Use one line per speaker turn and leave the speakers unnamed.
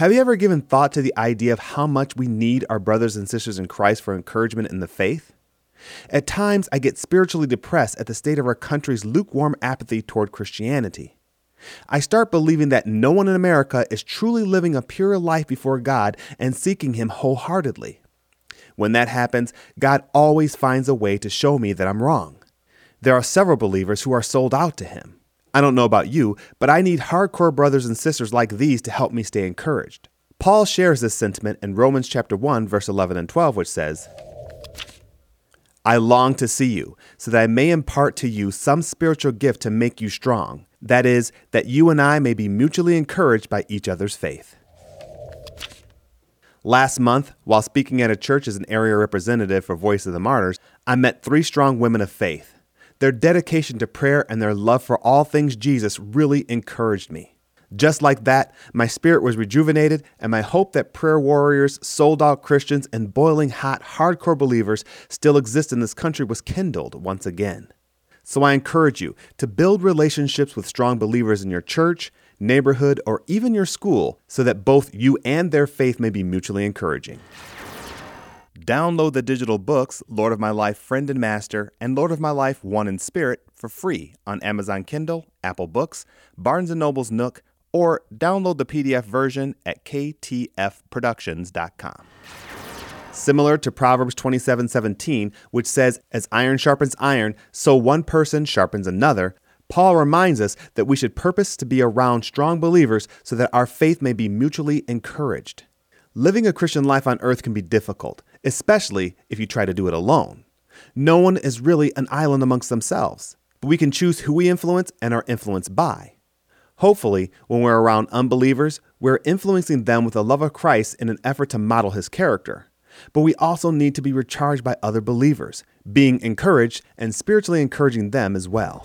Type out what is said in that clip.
Have you ever given thought to the idea of how much we need our brothers and sisters in Christ for encouragement in the faith? At times, I get spiritually depressed at the state of our country's lukewarm apathy toward Christianity. I start believing that no one in America is truly living a pure life before God and seeking Him wholeheartedly. When that happens, God always finds a way to show me that I'm wrong. There are several believers who are sold out to Him. I don't know about you, but I need hardcore brothers and sisters like these to help me stay encouraged. Paul shares this sentiment in Romans chapter 1 verse 11 and 12 which says, I long to see you, so that I may impart to you some spiritual gift to make you strong. That is, that you and I may be mutually encouraged by each other's faith. Last month, while speaking at a church as an area representative for Voice of the Martyrs, I met three strong women of faith. Their dedication to prayer and their love for all things Jesus really encouraged me. Just like that, my spirit was rejuvenated, and my hope that prayer warriors, sold out Christians, and boiling hot, hardcore believers still exist in this country was kindled once again. So I encourage you to build relationships with strong believers in your church, neighborhood, or even your school so that both you and their faith may be mutually encouraging. Download the digital books Lord of My Life Friend and Master and Lord of My Life One in Spirit for free on Amazon Kindle, Apple Books, Barnes & Noble's Nook, or download the PDF version at ktfproductions.com. Similar to Proverbs 27:17, which says, "As iron sharpens iron, so one person sharpens another," Paul reminds us that we should purpose to be around strong believers so that our faith may be mutually encouraged. Living a Christian life on earth can be difficult, especially if you try to do it alone. No one is really an island amongst themselves, but we can choose who we influence and are influenced by. Hopefully, when we're around unbelievers, we're influencing them with the love of Christ in an effort to model his character. But we also need to be recharged by other believers, being encouraged and spiritually encouraging them as well.